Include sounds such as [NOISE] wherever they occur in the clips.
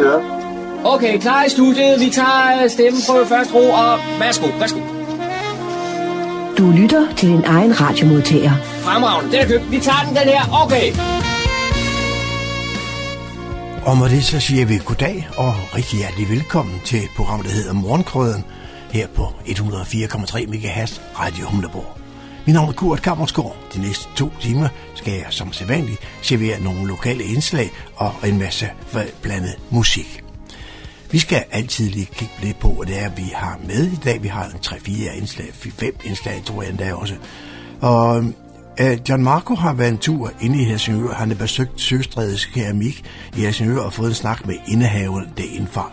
Vi kører. Okay, klar i studiet. Vi tager stemmen på første ro, og værsgo, værsgo. Du lytter til din egen radiomodtager. Fremragende, den er købt. Vi tager den, den her. Okay. Og med det så siger vi goddag og rigtig hjertelig velkommen til programmet, der hedder Morgenkrøden her på 104,3 MHz Radio Humleborg. Mit navn er Kurt Kammersgaard. De næste to timer skal jeg som sædvanligt servere nogle lokale indslag og en masse blandet musik. Vi skal altid lige kigge lidt på, hvad det er, vi har med i dag. Vi har en 3-4 indslag, 5 indslag, tror jeg endda også. Og øh, John Marco har været en tur inde i Helsingør. Han har besøgt Søstredets keramik i Helsingør og fået en snak med indehaveren derindfra.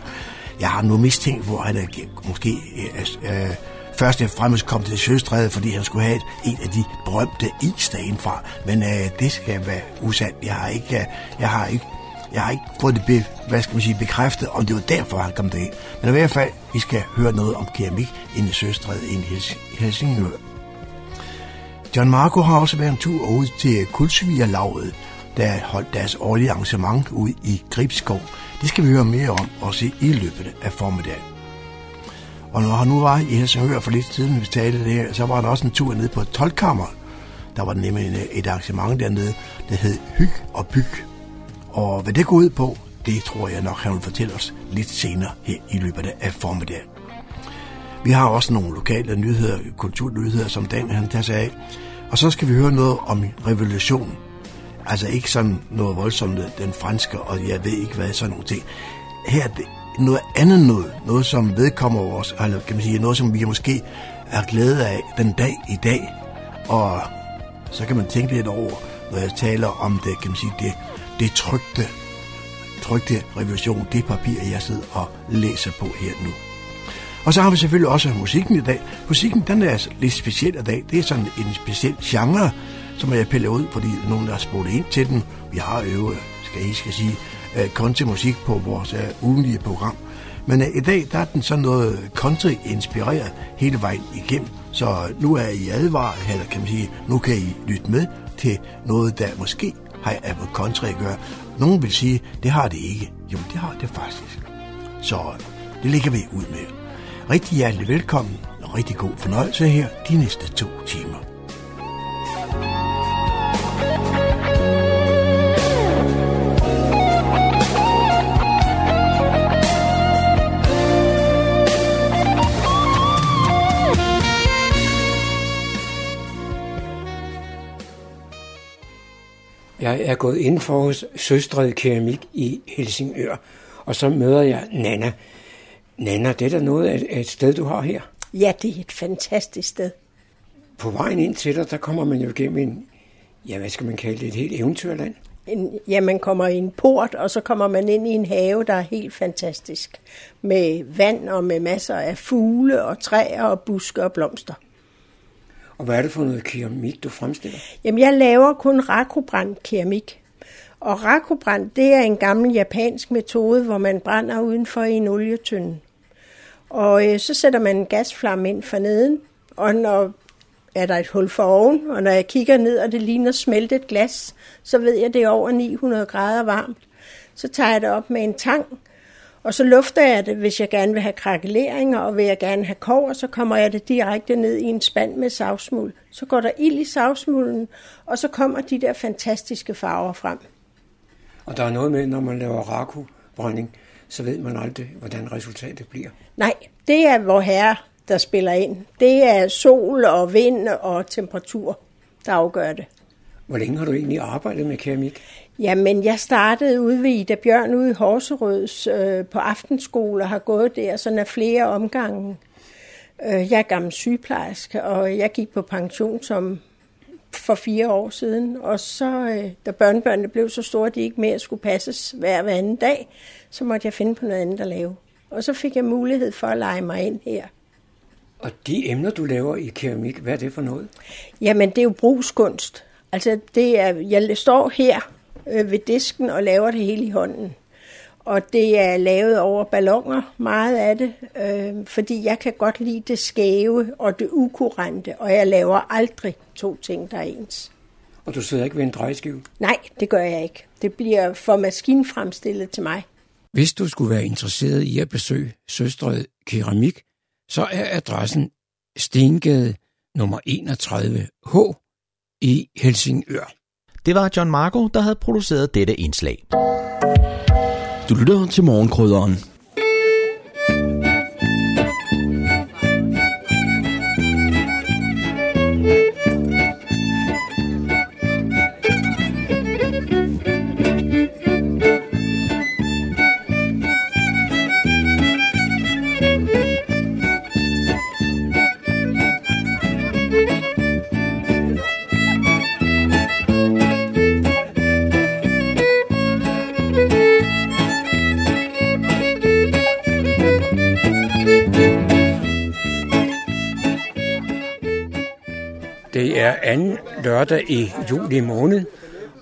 Jeg har nu mistænkt, hvor han er måske øh, øh, først og fremmest kom til Søstræde, fordi han skulle have et, en af de berømte is derindfra. Men øh, det skal være usandt. Jeg har ikke, øh, jeg har ikke jeg har ikke fået det be, hvad skal man sige, bekræftet, om det var derfor, han kom derind. Men i hvert fald, vi skal høre noget om keramik inde i Søstræde inde i Helsingør. John Marco har også været en tur ud til Kulsvigerlaget, der holdt deres årlige arrangement ud i Gribskov. Det skal vi høre mere om også i løbet af formiddagen. Og når han nu var i Helsingør for lidt siden, vi talte det så var der også en tur ned på Tolkammer. Der var nemlig et arrangement dernede, der hed Hyg og Byg. Og hvad det går ud på, det tror jeg nok, han vil fortælle os lidt senere her i løbet af formiddagen. Vi har også nogle lokale nyheder, kulturnyheder, som Dan han tager sig af. Og så skal vi høre noget om revolutionen. Altså ikke sådan noget voldsomt, den franske, og jeg ved ikke hvad, sådan nogle ting. Her det noget andet noget, noget som vedkommer vores, eller kan man sige, noget som vi måske er glade af den dag i dag. Og så kan man tænke lidt over, når jeg taler om det, kan man sige, det, det trygte, trygte revolution, det papir, jeg sidder og læser på her nu. Og så har vi selvfølgelig også musikken i dag. Musikken, den er lidt speciel i dag. Det er sådan en speciel genre, som jeg piller ud, fordi nogen, der har spurgt ind til den. Vi har øvet, skal I skal sige, Øh, country-musik på vores uh, ugenlige program. Men øh, i dag, der er den sådan noget country-inspireret hele vejen igennem. Så nu er I advaret, eller kan man sige, nu kan I lytte med til noget, der måske har med Country at gøre. Nogen vil sige, det har det ikke. Jo, det har det faktisk. Så det ligger vi ud med. Rigtig hjertelig velkommen og rigtig god fornøjelse her de næste to timer. Jeg er gået ind for hos Søstred Keramik i Helsingør, og så møder jeg Nana. Nana, det er da noget af et sted, du har her. Ja, det er et fantastisk sted. På vejen ind til dig, der kommer man jo igennem en, ja, hvad skal man kalde det, et helt eventyrland. En, ja, man kommer i en port, og så kommer man ind i en have, der er helt fantastisk. Med vand og med masser af fugle og træer og buske og blomster. Og hvad er det for noget keramik, du fremstiller? Jamen, jeg laver kun rakubrændt keramik. Og rakubrændt, det er en gammel japansk metode, hvor man brænder udenfor i en olietønde. Og øh, så sætter man en gasflamme ind for neden, og når er der et hul for oven, og når jeg kigger ned, og det ligner smeltet glas, så ved jeg, at det er over 900 grader varmt. Så tager jeg det op med en tang, og så lufter jeg det, hvis jeg gerne vil have krakeleringer, og vil jeg gerne have kover, så kommer jeg det direkte ned i en spand med savsmuld. Så går der ild i savsmulden, og så kommer de der fantastiske farver frem. Og der er noget med, når man laver rakubrænding, så ved man aldrig, hvordan resultatet bliver. Nej, det er vor herre, der spiller ind. Det er sol og vind og temperatur, der afgør det. Hvor længe har du egentlig arbejdet med keramik? Jamen, jeg startede ude ved Ida Bjørn ude i Horserøds øh, på aftenskole og har gået der sådan af flere omgange. Øh, jeg er gammel sygeplejerske, og jeg gik på pension som for fire år siden. Og så, øh, da børnebørnene blev så store, at de ikke mere skulle passes hver, hver anden dag, så måtte jeg finde på noget andet at lave. Og så fik jeg mulighed for at lege mig ind her. Og de emner, du laver i keramik, hvad er det for noget? Jamen, det er jo brugskunst. Altså, det er, jeg står her øh, ved disken og laver det hele i hånden. Og det er lavet over ballonger, meget af det, øh, fordi jeg kan godt lide det skæve og det ukurante, og jeg laver aldrig to ting, der er ens. Og du sidder ikke ved en drejeskive? Nej, det gør jeg ikke. Det bliver for maskinfremstillet til mig. Hvis du skulle være interesseret i at besøge Søstred Keramik, så er adressen Stengade nummer 31H i Helsingør. Det var John Marco, der havde produceret dette indslag. Du lytter til morgenkrydderen. Det er anden lørdag i juli måned,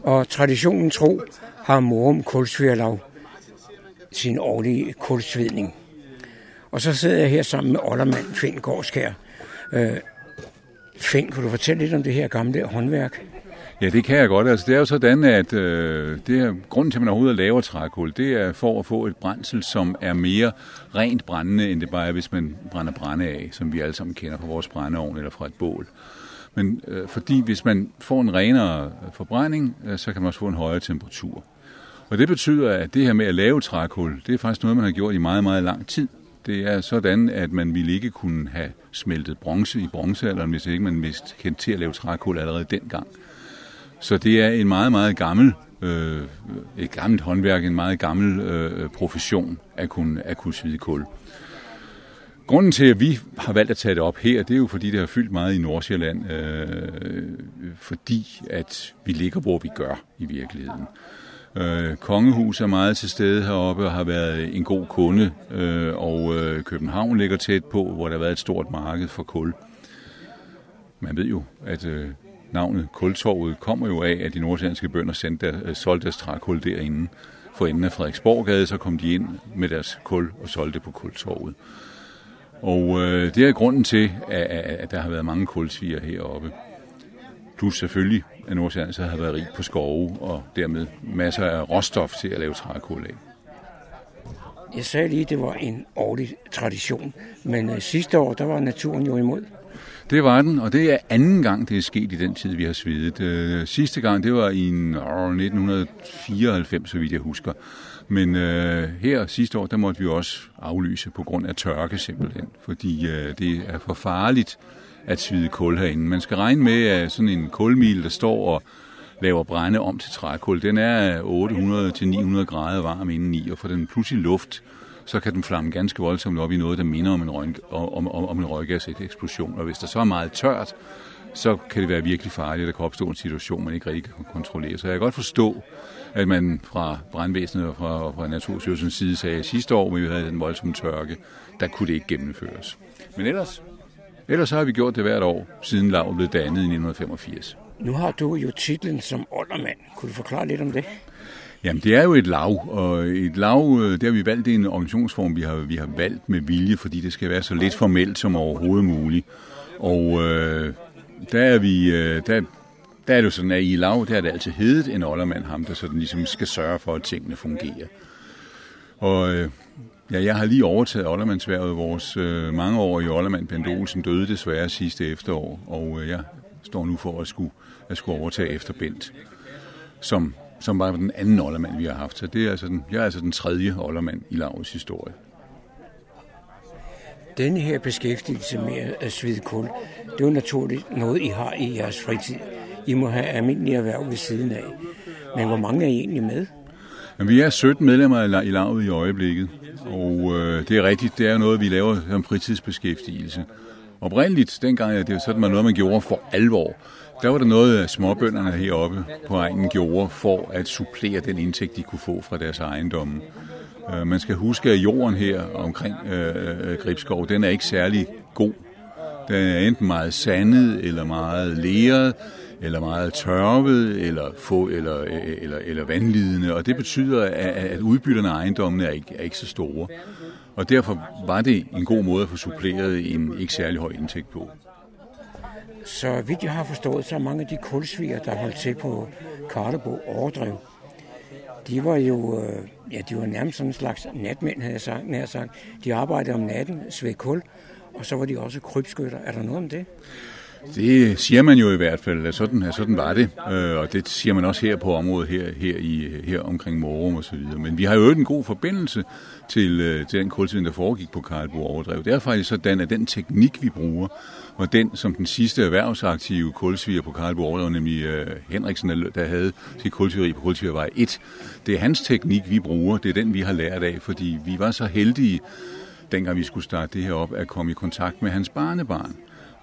og traditionen tro har Morum Kulsfjærlav sin årlige kulsvidning. Og så sidder jeg her sammen med Ollermand Finn Gårdskær. Øh, Finn, kunne du fortælle lidt om det her gamle håndværk? Ja, det kan jeg godt. Altså, det er jo sådan, at øh, det er, grunden til, at man overhovedet laver trækul, det er for at få et brændsel, som er mere rent brændende, end det bare er, hvis man brænder brænde af, som vi alle sammen kender fra vores brændeovn eller fra et bål. Men øh, fordi hvis man får en renere øh, forbrænding, øh, så kan man også få en højere temperatur. Og det betyder, at det her med at lave trækul, det er faktisk noget, man har gjort i meget, meget lang tid. Det er sådan, at man ville ikke kunne have smeltet bronze i bronzealderen, hvis ikke man vidste kendt til at lave trækul allerede dengang. Så det er en meget, meget gammel, øh, et gammelt håndværk, en meget gammel øh, øh profession at kunne, at kunne svide kul. Grunden til, at vi har valgt at tage det op her, det er jo fordi, det har fyldt meget i Nordsjælland, øh, fordi at vi ligger, hvor vi gør i virkeligheden. Øh, Kongehus er meget til stede heroppe og har været en god kunde, øh, og øh, København ligger tæt på, hvor der har været et stort marked for kul. Man ved jo, at øh, navnet Kultorvet kommer jo af, at de nordsjællandske bønder sendte der, øh, solgte deres trækul derinde. For enden af Frederiksborggade, så kom de ind med deres kul og solgte på Kultorvet. Og øh, det er grunden til, at, at der har været mange kulsviger heroppe. Plus selvfølgelig, at Nordsjælland så har været rig på skove, og dermed masser af råstof til at lave trækul af. Jeg sagde lige, at det var en årlig tradition, men øh, sidste år, der var naturen jo imod. Det var den, og det er anden gang, det er sket i den tid, vi har svedet. Øh, sidste gang, det var i øh, 1994, så vidt jeg husker. Men øh, her sidste år, der måtte vi også aflyse på grund af tørke simpelthen, fordi øh, det er for farligt at svide kul herinde. Man skal regne med, at sådan en kulmil, der står og laver brænde om til trækul, den er 800-900 grader varm indeni, og for den pludselig luft, så kan den flamme ganske voldsomt op i noget, der minder om en, røg, om, om, om en røggaseksplosion. Og hvis der så er meget tørt, så kan det være virkelig farligt, at der kan opstå en situation, man ikke rigtig kan kontrollere. Så jeg kan godt forstå, at man fra brandvæsenet og fra, fra Naturstyrelsens side sagde, at sidste år, hvor vi havde den voldsomme tørke, der kunne det ikke gennemføres. Men ellers, ellers har vi gjort det hvert år, siden lavet blev dannet i 1985. Nu har du jo titlen som oldermand. Kunne du forklare lidt om det? Jamen, det er jo et lav, og et lav, øh, det har vi valgt, en organisationsform, vi har, vi har valgt med vilje, fordi det skal være så lidt formelt som overhovedet muligt. Og øh, der er vi, øh, der, der er det jo sådan, at i lav, der er det altid hedet en oldermand ham, der sådan ligesom skal sørge for, at tingene fungerer. Og øh, ja, jeg har lige overtaget oldermandsværvet. Vores øh, mangeårige oldermand Bent Olsen døde desværre sidste efterår, og øh, jeg står nu for at skulle, at skulle overtage efter Bent, som, som var den anden oldermand, vi har haft. Så det er altså den, jeg er altså den tredje oldermand i lavets historie. Denne her beskæftigelse med at svide kul, det er jo naturligt noget, I har i jeres fritid. I må have almindelige erhverv ved siden af. Men hvor mange er I egentlig med? Men vi er 17 medlemmer i lavet i øjeblikket, og øh, det er rigtigt, det er noget, vi laver som fritidsbeskæftigelse. Oprindeligt, dengang det var sådan noget, man gjorde for alvor, der var der noget, øh, småbønderne heroppe på egnen gjorde for at supplere den indtægt, de kunne få fra deres ejendomme. Øh, man skal huske, at jorden her omkring øh, øh, øh Gribskov, den er ikke særlig god. Den er enten meget sandet, eller meget leret, eller meget tørvet, eller, få, eller, eller, eller vandlidende, og det betyder, at, at udbytterne af ejendommene er ikke, er ikke så store. Og derfor var det en god måde at få suppleret en ikke særlig høj indtægt på. Så vidt jeg har forstået, så er mange af de kulsviger, der holdt til på Karlebo overdrev, de var jo øh, ja, de var nærmest sådan en slags natmænd, havde jeg sagt, nær sagt. De arbejdede om natten, sved kul, og så var de også krybskytter. Er der noget om det? Det siger man jo i hvert fald, at sådan, at sådan var det, øh, og det siger man også her på området, her, her, i, her omkring Morum og så videre. Men vi har jo en god forbindelse til, øh, til den kulsvin, der foregik på Karlbo Overdrev. Det er faktisk sådan, at den teknik, vi bruger, og den, som den sidste erhvervsaktive kulsviger på Karlbo Overdrev, nemlig øh, Henriksen, der havde sit kulsvigeri på Kulsvigervej 1, det er hans teknik, vi bruger, det er den, vi har lært af, fordi vi var så heldige, dengang vi skulle starte det her op, at komme i kontakt med hans barnebarn.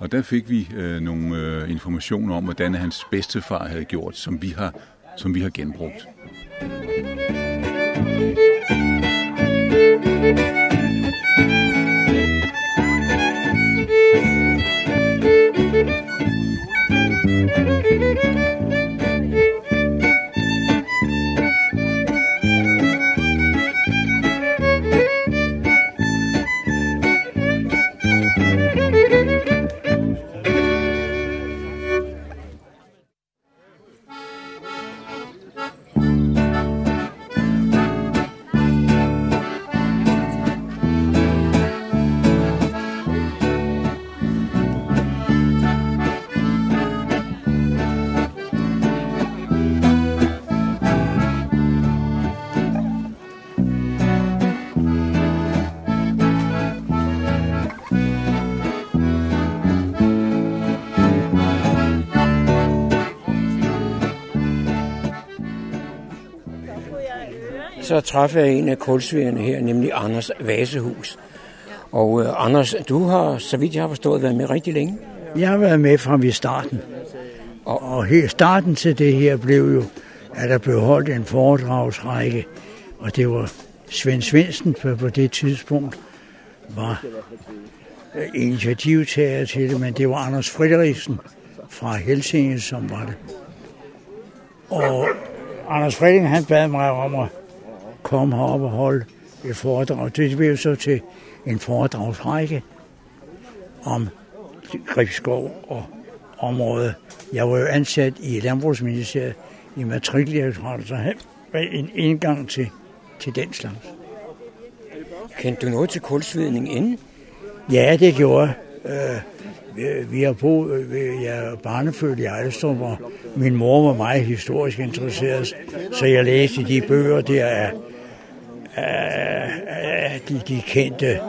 Og der fik vi øh, nogle øh, informationer om, hvordan hans bedstefar havde gjort, som vi har, som vi har genbrugt. Så træffede jeg en af kulsvigerne her, nemlig Anders Vasehus. Og uh, Anders, du har, så vidt jeg har forstået, været med rigtig længe. Jeg har været med fra vi starten. Og, og her, starten til det her blev jo, at der blev holdt en foredragsrække, og det var Svend Svendsen på, på det tidspunkt var øh, initiativtager til det, men det var Anders Frederiksen fra Helsinge, som var det. Og Anders Frederiksen, han bad mig om at komme herop og holde et foredrag. Det blev så til en foredragsrække om Gribskov og området. Jeg var jo ansat i Landbrugsministeriet i matrikeldirektoratet, så havde en indgang til, til den slags. Kendte du noget til kulsvidning inden? Ja, det gjorde jeg. Øh, vi har boet, jeg er barnefødt i Ejlstrup, og min mor var meget historisk interesseret, så jeg læste de bøger der af af de, de kendte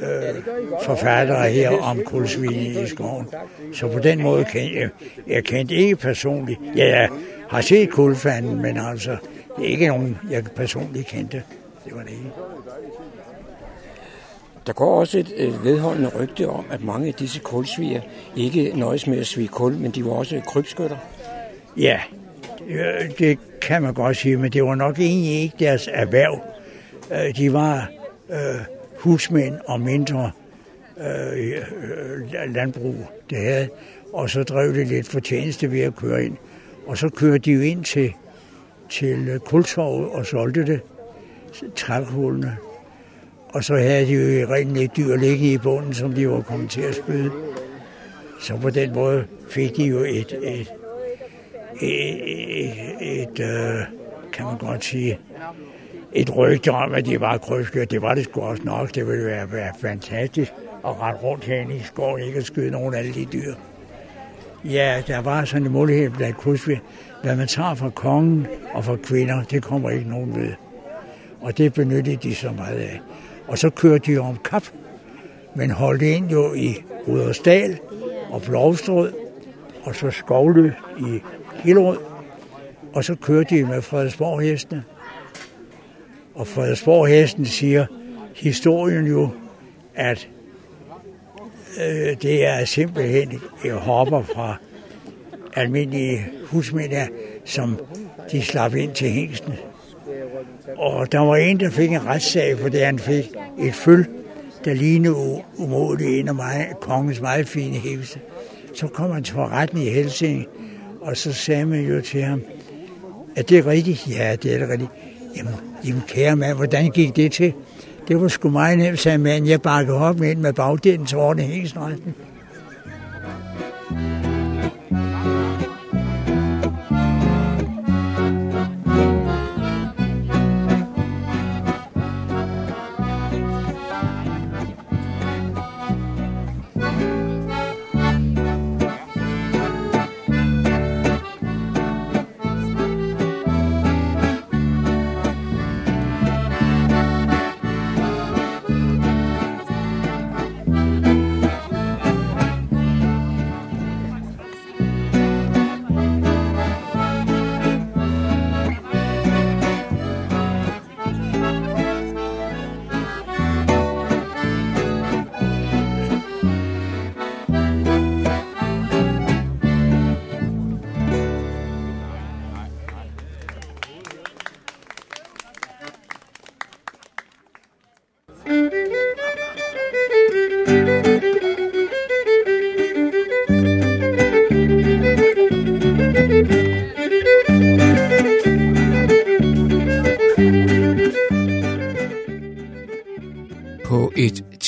øh, forfattere her om kulsvin i skoven. Så på den måde kendte jeg, jeg kendte ikke personligt. Ja, jeg har set kulfanden, men altså, det er ikke nogen, jeg personligt kendte. Det var det ikke. Der går også et, et vedholdende rygte om, at mange af disse kulsviger ikke nøjes med at svige kul, men de var også krybskytter. Ja, det kan man godt sige, men det var nok egentlig ikke deres erhverv. Øh, de var øh, husmænd og mindre øh, øh landbrug, det havde. Og så drev det lidt fortjeneste ved at køre ind. Og så kørte de jo ind til, til øh, kultorvet og solgte det, trækhullene. Og så havde de jo rent lidt dyr ligge i bunden, som de var kommet til at spyde. Så på den måde fik de jo et, et, et, et, et øh, kan man godt sige, et rygte om, at det var krydskør. Det var det sgu også nok. Det ville være, være fantastisk at rette rundt herinde i skoven, ikke at skyde nogen af alle de dyr. Ja, der var sådan en mulighed blandt krydsfyr. Hvad man tager fra kongen og fra kvinder, det kommer ikke nogen ved. Og det benyttede de så meget af. Og så kørte de om kap, men holdt ind jo i Rudersdal og Blovstrød, og så skovløs i Hillerød. Og så kørte de med Frederiksborg hestene og Frederiksborg Hesten siger historien jo, at øh, det er simpelthen et hopper fra almindelige husmænd, som de slap ind til hængsten. Og der var en, der fik en retssag, fordi han fik et føl, der lignede umådeligt en af mig, kongens meget fine hævse. Så kom han til forretten i Helsing, og så sagde man jo til ham, at det er rigtigt? Ja, det er det rigtigt. Jamen, jamen kære mand, hvordan gik det til? Det var sgu meget nemt, sagde manden. Jeg bakkede op ind med bagdelen til ordene hængsretten.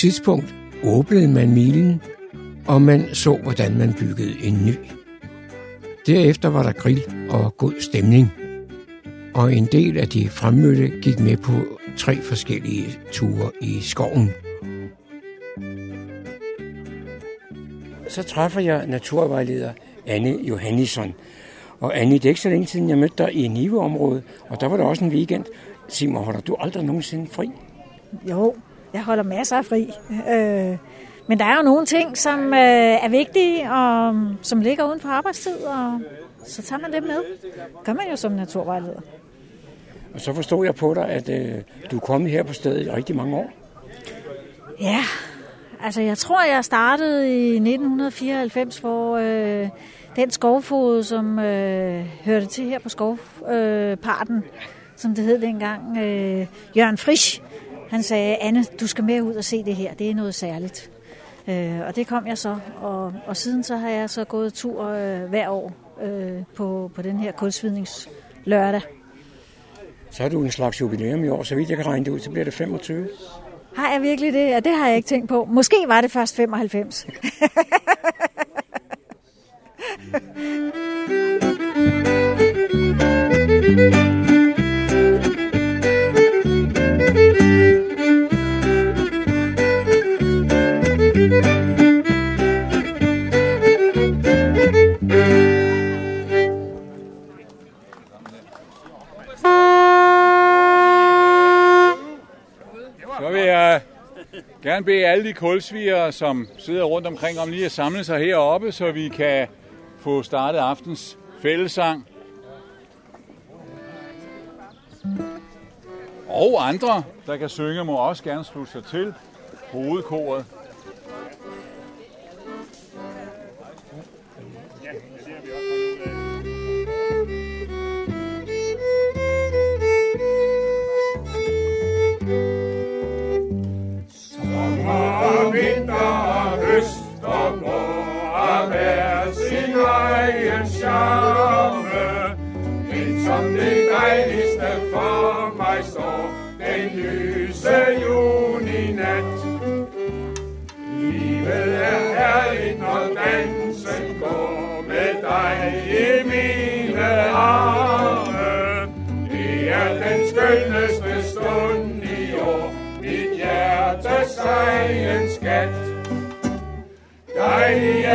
Tidspunkt åbnede man milen, og man så, hvordan man byggede en ny. Derefter var der grill og god stemning, og en del af de fremmødte gik med på tre forskellige ture i skoven. Så træffer jeg naturvejleder Anne Johannisson. Og Anne, det er ikke så længe siden, jeg mødte dig i Niveområdet, og der var der også en weekend. Sig mig, holder du aldrig nogensinde fri? Jo, jeg holder masser af fri. Øh, men der er jo nogle ting, som øh, er vigtige, og som ligger uden for arbejdstid, og så tager man det med. Det gør man jo som naturvejleder. Og så forstod jeg på dig, at øh, du er kommet her på stedet i rigtig mange år. Ja, altså jeg tror, jeg startede i 1994, hvor øh, den skovfod, som øh, hørte til her på skovparten, øh, som det hed dengang, øh, Jørgen Frisch, han sagde, Anne, du skal med ud og se det her, det er noget særligt. Øh, og det kom jeg så, og, og siden så har jeg så gået tur øh, hver år øh, på, på den her kulsvidningslørdag. Så har du en slags jubilæum i år, så vidt jeg kan regne det ud, så bliver det 25. Har jeg virkelig det? Ja, det har jeg ikke tænkt på. Måske var det først 95. [LAUGHS] [LAUGHS] Så vil jeg gerne bede alle de kulsviger, som sidder rundt omkring, om lige at samle sig heroppe, så vi kan få startet aftens fællesang. Og andre, der kan synge, må også gerne slutte sig til hovedkoret.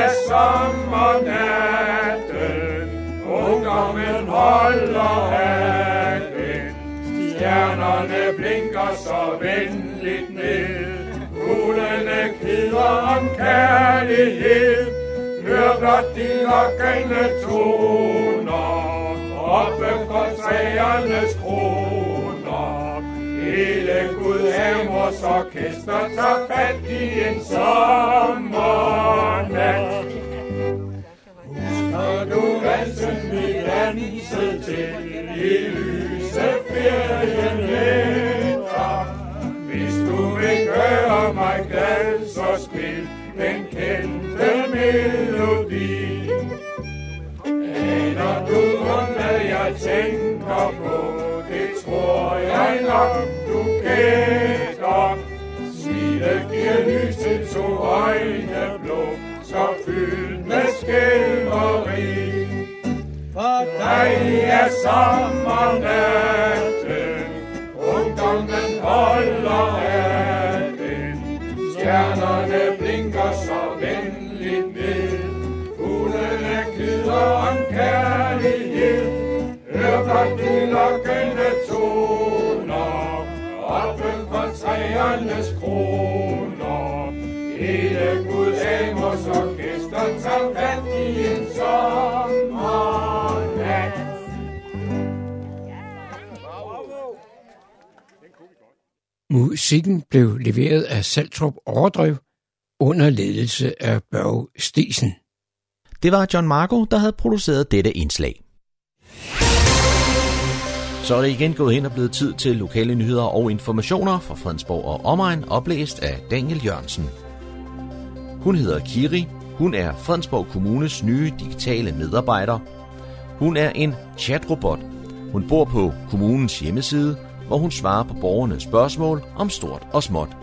Er sommernatten, ungdommen holder hatten. Stjernerne blinker så venligt ned, fuglene kvider om kærlighed. Hør blot de lokkende toner, oppe fra træernes kroner. Hele Gud Amors orkester tager fat i en sommernat. Husker du valsen vi dansede til i lyse ferien vinter? Hvis du vil gøre mig glad, så spil den kendte melodi. Aner du, om hvad jeg tænker på, det tror jeg nok, du gætter. Smilet giver lys til to øjne blå, så fyldt med skælveri. For dig er sommernatten, træernes kroner. Hele Gud Amors orkester tager fat i en sommernat. Musikken blev leveret af Saltrup Overdrev under ledelse af Børge Stisen. Det var John Marco, der havde produceret dette indslag. Så er det igen gået hen og blevet tid til lokale nyheder og informationer fra Fredensborg og omegn, oplæst af Daniel Jørgensen. Hun hedder Kiri. Hun er Fredensborg Kommunes nye digitale medarbejder. Hun er en chatrobot. Hun bor på kommunens hjemmeside, hvor hun svarer på borgernes spørgsmål om stort og småt.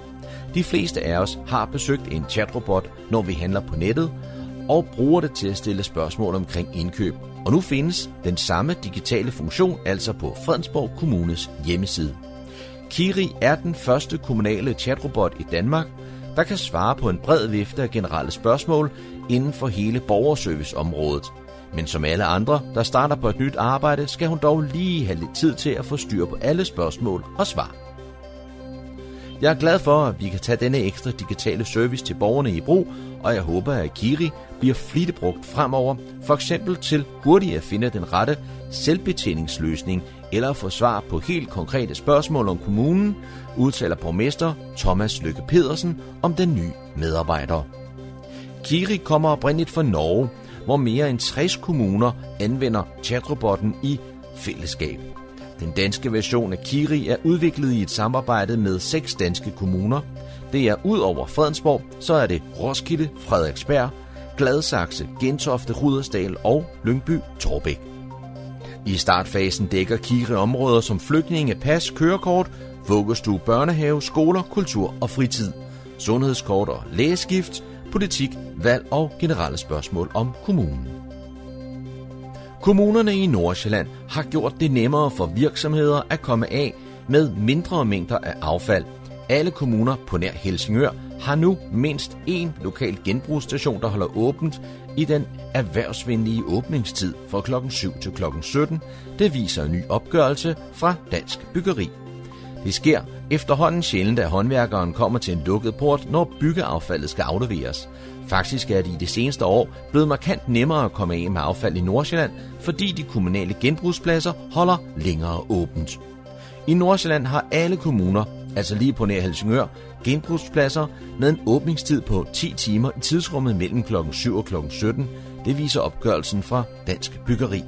De fleste af os har besøgt en chatrobot, når vi handler på nettet, og bruger det til at stille spørgsmål omkring indkøb. Og nu findes den samme digitale funktion altså på Fredensborg Kommunes hjemmeside. Kiri er den første kommunale chatrobot i Danmark, der kan svare på en bred vifte af generelle spørgsmål inden for hele borgerserviceområdet. Men som alle andre, der starter på et nyt arbejde, skal hun dog lige have lidt tid til at få styr på alle spørgsmål og svar. Jeg er glad for, at vi kan tage denne ekstra digitale service til borgerne i brug, og jeg håber, at Kiri bliver flittigt brugt fremover, for eksempel til hurtigt at finde den rette selvbetjeningsløsning eller få svar på helt konkrete spørgsmål om kommunen, udtaler borgmester Thomas Lykke Pedersen om den nye medarbejder. Kiri kommer oprindeligt fra Norge, hvor mere end 60 kommuner anvender chatrobotten i fællesskab. Den danske version af Kiri er udviklet i et samarbejde med seks danske kommuner. Det er ud over Fredensborg, så er det Roskilde, Frederiksberg, Gladsaxe, Gentofte, Rudersdal og Lyngby Torbæk. I startfasen dækker Kiri områder som flygtninge, pas, kørekort, vuggestue, børnehave, skoler, kultur og fritid, sundhedskort og lægeskift, politik, valg og generelle spørgsmål om kommunen. Kommunerne i Nordsjælland har gjort det nemmere for virksomheder at komme af med mindre mængder af affald. Alle kommuner på nær Helsingør har nu mindst én lokal genbrugsstation, der holder åbent i den erhvervsvenlige åbningstid fra kl. 7 til kl. 17. Det viser en ny opgørelse fra Dansk Byggeri. Det sker efterhånden sjældent, at håndværkeren kommer til en lukket port, når byggeaffaldet skal afleveres. Faktisk er det i det seneste år blevet markant nemmere at komme af med affald i Nordsjælland, fordi de kommunale genbrugspladser holder længere åbent. I Nordsjælland har alle kommuner, altså lige på nær Helsingør, genbrugspladser med en åbningstid på 10 timer i tidsrummet mellem kl. 7 og kl. 17. Det viser opgørelsen fra Dansk Byggeri.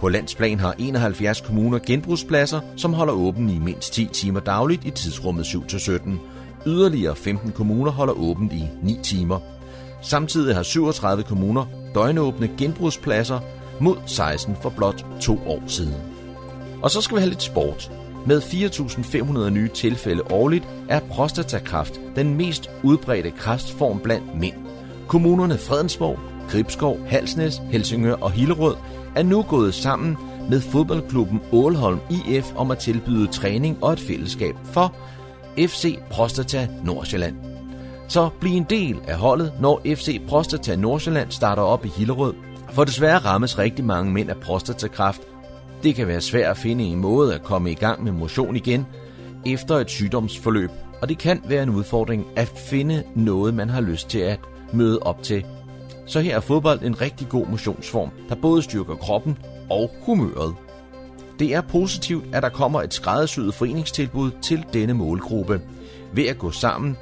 På landsplan har 71 kommuner genbrugspladser, som holder åben i mindst 10 timer dagligt i tidsrummet 7-17. Yderligere 15 kommuner holder åbent i 9 timer. Samtidig har 37 kommuner døgnåbne genbrugspladser mod 16 for blot to år siden. Og så skal vi have lidt sport. Med 4.500 nye tilfælde årligt er prostatakræft den mest udbredte kræftform blandt mænd. Kommunerne Fredensborg, Gribskov, Halsnæs, Helsingør og Hillerød er nu gået sammen med fodboldklubben Ålholm IF om at tilbyde træning og et fællesskab for FC Prostata Nordsjælland. Så bliv en del af holdet, når FC Prostata Nordsjælland starter op i Hillerød. For desværre rammes rigtig mange mænd af prostatakræft. Det kan være svært at finde en måde at komme i gang med motion igen efter et sygdomsforløb, og det kan være en udfordring at finde noget, man har lyst til at møde op til. Så her er fodbold en rigtig god motionsform, der både styrker kroppen og humøret. Det er positivt, at der kommer et skræddersyet foreningstilbud til denne målgruppe. Ved at gå sammen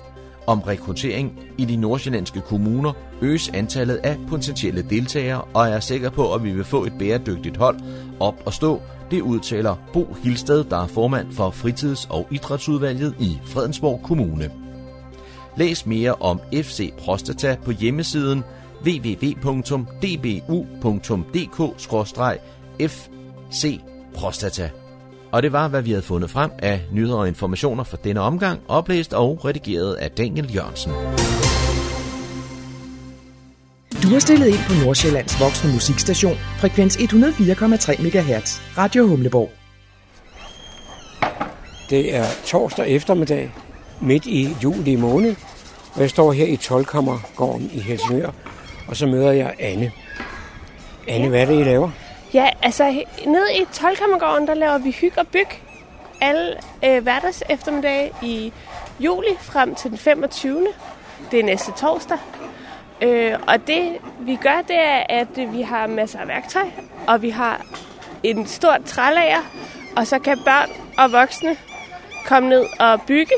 om rekruttering i de nordsjællandske kommuner øges antallet af potentielle deltagere, og jeg er sikker på, at vi vil få et bæredygtigt hold op at stå. Det udtaler Bo Hilsted, der er formand for fritids- og idrætsudvalget i Fredensborg Kommune. Læs mere om FC Prostata på hjemmesiden www.dbu.dk-fc prostata. Og det var, hvad vi havde fundet frem af nyheder og informationer for denne omgang, oplæst og redigeret af Daniel Jørgensen. Du har stillet ind på Nordsjællands voksne musikstation, frekvens 104,3 MHz, Radio Humleborg. Det er torsdag eftermiddag, midt i juli måned, og jeg står her i Tolkammergården i Helsingør, og så møder jeg Anne. Anne, hvad er det, I laver? Ja, altså ned i Tolkammergården, der laver vi hyg og byg alle øh, hverdags eftermiddag i juli frem til den 25. Det er næste torsdag. Øh, og det vi gør, det er, at vi har masser af værktøj, og vi har en stor trælager, og så kan børn og voksne komme ned og bygge,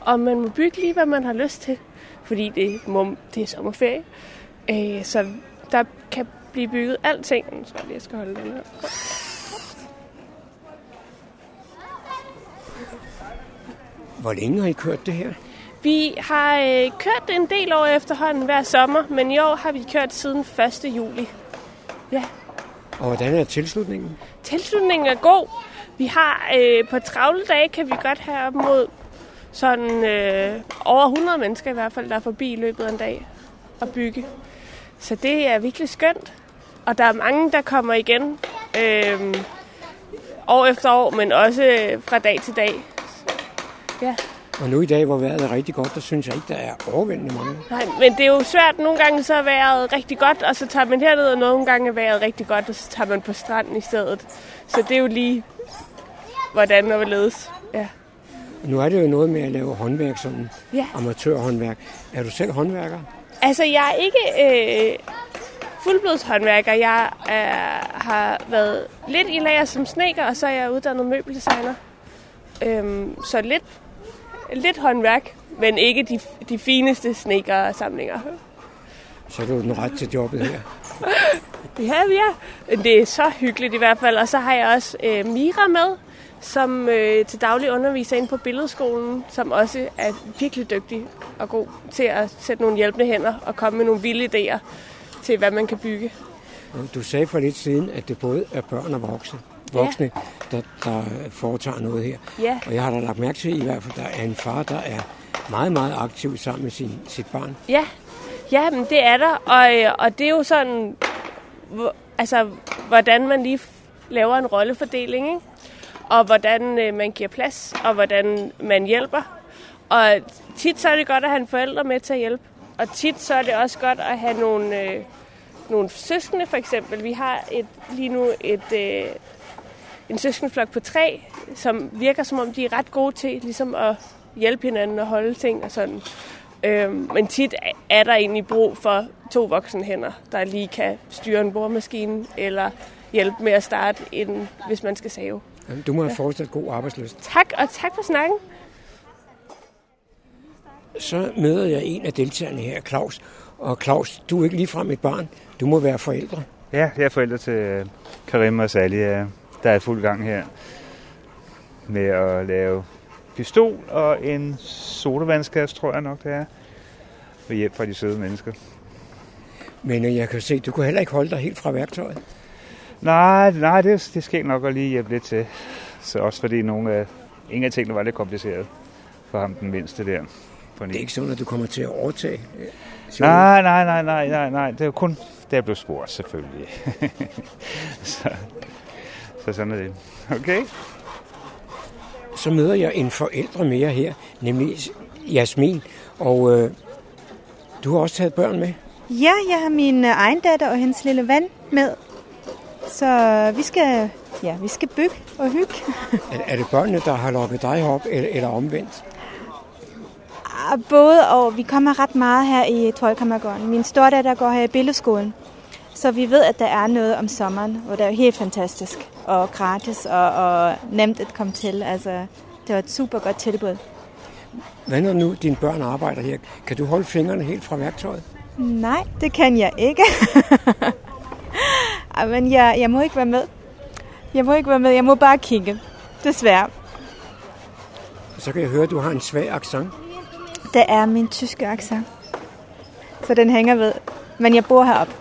og man må bygge lige, hvad man har lyst til, fordi det, må, det er sommerferie. Øh, så der kan blive bygget alting. Nu tror jeg lige, jeg skal holde den her. Hvor længe har I kørt det her? Vi har øh, kørt en del år efterhånden hver sommer, men i år har vi kørt siden 1. juli. Ja. Og hvordan er tilslutningen? Tilslutningen er god. Vi har øh, på travle dage kan vi godt have op mod sådan øh, over 100 mennesker i hvert fald, der er forbi i løbet af en dag og bygge. Så det er virkelig skønt. Og der er mange, der kommer igen øh, år efter år, men også øh, fra dag til dag. Ja. Og nu i dag, hvor vejret er rigtig godt, der synes jeg ikke, der er overvældende mange. Nej, men det er jo svært. Nogle gange så er vejret rigtig godt, og så tager man herned, og nogle gange er vejret rigtig godt, og så tager man på stranden i stedet. Så det er jo lige, hvordan og hvorledes. Ja. Nu er det jo noget med at lave håndværk, sådan Ja. amatørhåndværk. Er du selv håndværker? Altså, jeg er ikke øh, fuldblodshåndværker. Jeg er, har været lidt i lager som sneker, og så er jeg uddannet møbeldesigner. Øhm, så lidt, lidt håndværk, men ikke de, de fineste snekersamlinger. Så er du den ret til jobbet her. [LAUGHS] Ja, vi er. Det er så hyggeligt i hvert fald. Og så har jeg også øh, Mira med, som øh, til daglig underviser ind på billedskolen, som også er virkelig dygtig og god til at sætte nogle hjælpende hænder og komme med nogle vilde idéer til, hvad man kan bygge. Du sagde for lidt siden, at det både er børn og voksne, voksne der, der foretager noget her. Ja. Og jeg har da lagt mærke til i hvert fald, at der er en far, der er meget, meget aktiv sammen med sin, sit barn. Ja, ja men det er der. Og, øh, og det er jo sådan, altså, hvordan man lige laver en rollefordeling, ikke? og hvordan øh, man giver plads, og hvordan man hjælper. Og tit så er det godt at have en forælder med til at hjælpe. Og tit så er det også godt at have nogle, øh, nogle søskende, for eksempel. Vi har et, lige nu et, øh, en søskendeflok på tre, som virker som om, de er ret gode til ligesom at hjælpe hinanden og holde ting og sådan. Øhm, men tit er der egentlig brug for to voksne hænder, der lige kan styre en boremaskine eller hjælpe med at starte, en, hvis man skal save. Du må have fortsat god arbejdsløst. Tak, og tak for snakken. Så møder jeg en af deltagerne her, Claus. Og Claus, du er ikke ligefrem et barn. Du må være forældre. Ja, jeg er forældre til Karim og Sally, der er fuld gang her med at lave pistol og en sodavandskasse, tror jeg nok det er, med hjælp fra de søde mennesker. Men øh, jeg kan se, du kunne heller ikke holde dig helt fra værktøjet. Nej, nej det, det skal nok at lige hjælpe lidt til. Så også fordi nogle af, ingen af tingene var lidt kompliceret for ham, den mindste der. På Det er ikke sådan, at du kommer til at overtage. øh. Nej, nej, nej, nej, nej, nej. Det er jo kun, da jeg blev spurgt, selvfølgelig. [LAUGHS] så, så sådan er det. Okay? Så møder jeg en forældre mere her, nemlig Jasmin. Og øh, du har også taget børn med. Ja, jeg har min øh, egen datter og hendes lille ven med. Så vi skal, ja, vi skal bygge og hygge. Er, er det børnene, der har lukket dig op, eller, eller omvendt? Ah, Både og. Vi kommer ret meget her i Troldkammergården. Min datter går her i billedskolen. Så vi ved, at der er noget om sommeren, hvor det er helt fantastisk og gratis og, og nemt at komme til. Altså, det var et super godt tilbud. Hvad når nu dine børn arbejder her? Kan du holde fingrene helt fra værktøjet? Nej, det kan jeg ikke. Ej, [LAUGHS] Men jeg, jeg må ikke være med. Jeg må ikke være med. Jeg må bare kigge. Desværre. Så kan jeg høre, at du har en svag accent. Det er min tyske accent. Så den hænger ved. Men jeg bor heroppe.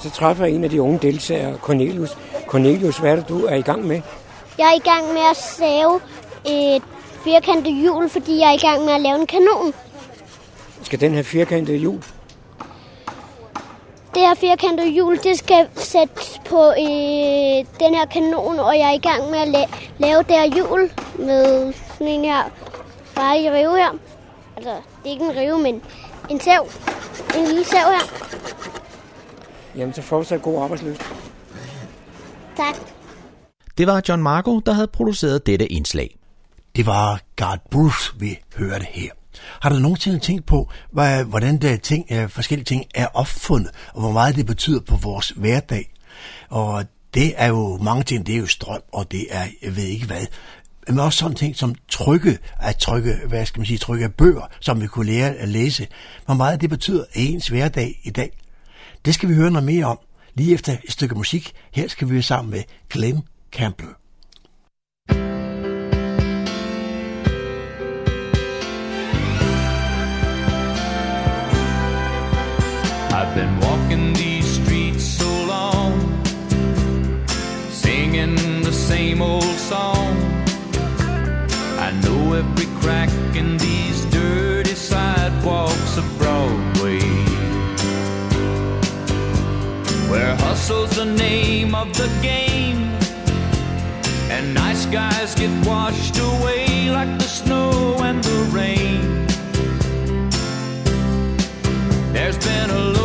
Så træffer jeg en af de unge deltagere, Cornelius. Cornelius, hvad er det, du er i gang med? Jeg er i gang med at save et firkantet hjul, fordi jeg er i gang med at lave en kanon. Skal den have firkantede hjul? Det her firkantede hjul, det skal sættes på øh, den her kanon, og jeg er i gang med at la- lave det her hjul med sådan en her farlig rive her. Altså, det er ikke en rive, men en sav. En lille sav her. Jamen, så fortsat god arbejdsløst. Tak. Det var John Marco, der havde produceret dette indslag. Det var Garth Bruce, vi hørte her. Har du nogensinde tænkt på, hvad, hvordan der ting, øh, forskellige ting er opfundet, og hvor meget det betyder på vores hverdag? Og det er jo mange ting, det er jo strøm, og det er, jeg ved ikke hvad, men også sådan ting som trykke, at trykke, hvad skal man sige, trykke bøger, som vi kunne lære at læse. Hvor meget det betyder i ens hverdag i dag. Det skal vi høre noget mere om, lige efter et stykke musik. Her skal vi være sammen med Glenn Campbell. I've in these dirty sidewalks of Broadway. Where hustle's the name of the game, and nice guys get washed away like the snow and the rain. There's been a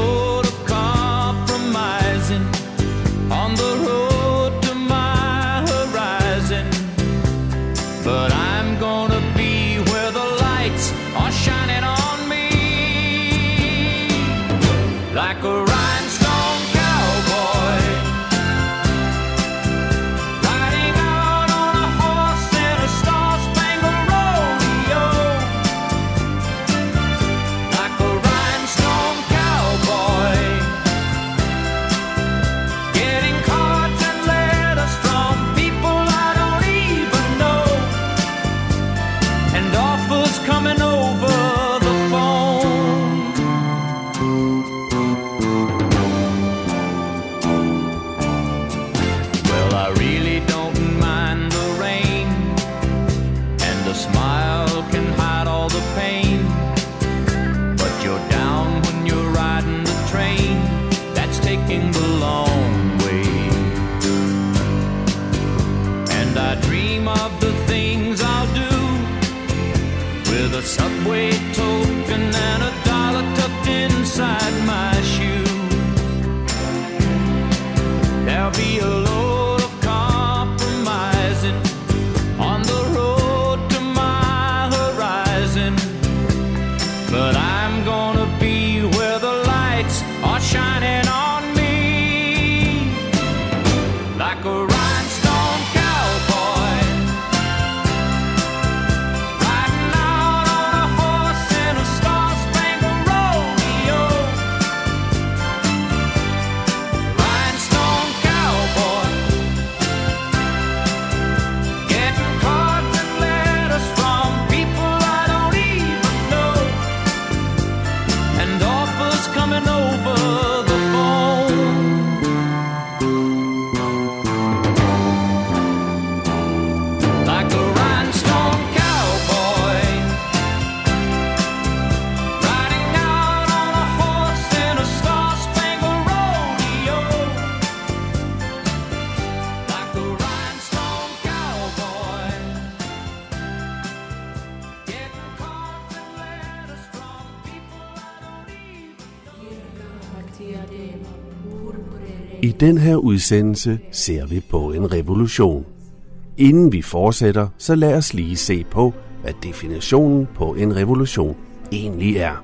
den her udsendelse ser vi på en revolution. Inden vi fortsætter, så lad os lige se på, hvad definitionen på en revolution egentlig er.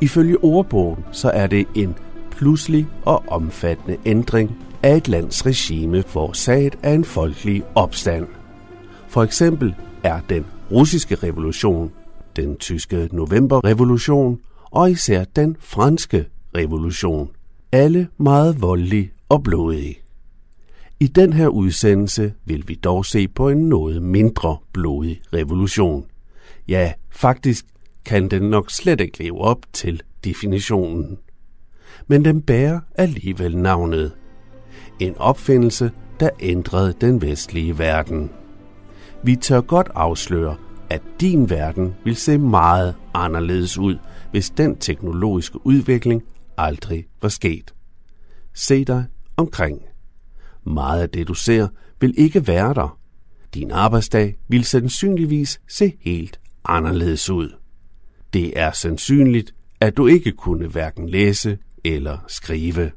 Ifølge ordbogen så er det en pludselig og omfattende ændring af et lands regime forårsaget af en folkelig opstand. For eksempel er den russiske revolution, den tyske novemberrevolution og især den franske revolution. Alle meget voldelige og blodige. I den her udsendelse vil vi dog se på en noget mindre blodig revolution. Ja, faktisk kan den nok slet ikke leve op til definitionen. Men den bærer alligevel navnet. En opfindelse, der ændrede den vestlige verden. Vi tør godt afsløre, at din verden vil se meget anderledes ud, hvis den teknologiske udvikling aldrig var sket. Se dig omkring. Meget af det, du ser, vil ikke være der. Din arbejdsdag vil sandsynligvis se helt anderledes ud. Det er sandsynligt, at du ikke kunne hverken læse eller skrive.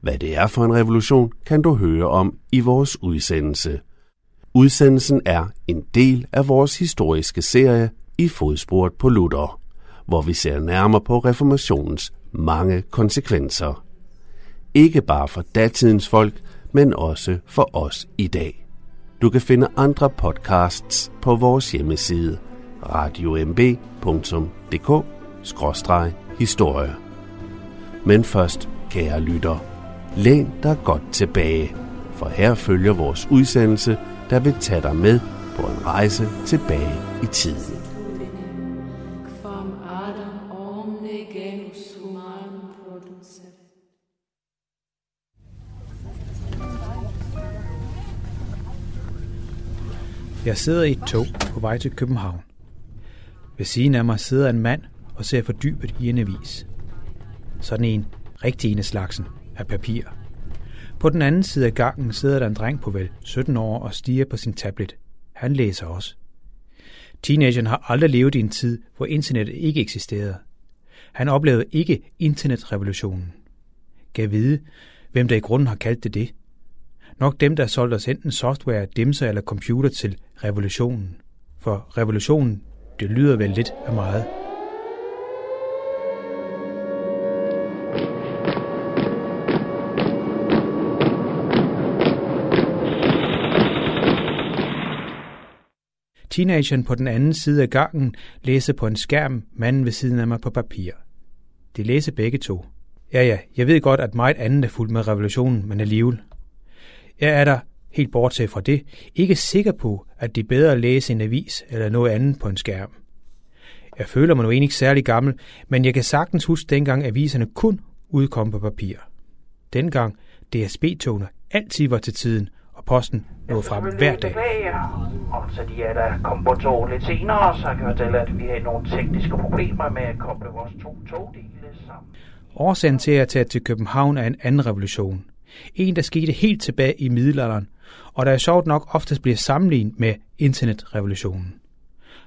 Hvad det er for en revolution, kan du høre om i vores udsendelse. Udsendelsen er en del af vores historiske serie i fodsporet på Luther, hvor vi ser nærmere på reformationens mange konsekvenser. Ikke bare for datidens folk, men også for os i dag. Du kan finde andre podcasts på vores hjemmeside radiomb.dk-historie. Men først, kære lytter, læn dig godt tilbage, for her følger vores udsendelse, der vil tage dig med på en rejse tilbage i tiden. Jeg sidder i et tog på vej til København. Ved siden af mig sidder en mand og ser fordybet i en avis. Sådan en, rigtig en af slagsen, af papir. På den anden side af gangen sidder der en dreng på vel 17 år og stiger på sin tablet. Han læser også. Teenageren har aldrig levet i en tid, hvor internettet ikke eksisterede. Han oplevede ikke internetrevolutionen. Gav vide, hvem der i grunden har kaldt det det. Nok dem, der solgte os enten software, dimser eller computer til revolutionen. For revolutionen, det lyder vel lidt af meget. Teenageren på den anden side af gangen læser på en skærm, manden ved siden af mig på papir. De læser begge to. Ja, ja, jeg ved godt, at meget andet er fuldt med revolutionen, men alligevel. Jeg er der, helt bortset fra det, ikke sikker på, at det er bedre at læse en avis eller noget andet på en skærm. Jeg føler mig nu egentlig ikke særlig gammel, men jeg kan sagtens huske dengang aviserne kun udkom på papir. Dengang DSB-togene altid var til tiden, og posten nåede frem hver dag. Og så de er der kom på toget lidt senere, så kan jeg fortælle, at vi har nogle tekniske problemer med at koble vores to togdele sammen. Årsagen til at tage til København er en anden revolution. En, der skete helt tilbage i middelalderen, og der er sjovt nok oftest bliver sammenlignet med internetrevolutionen.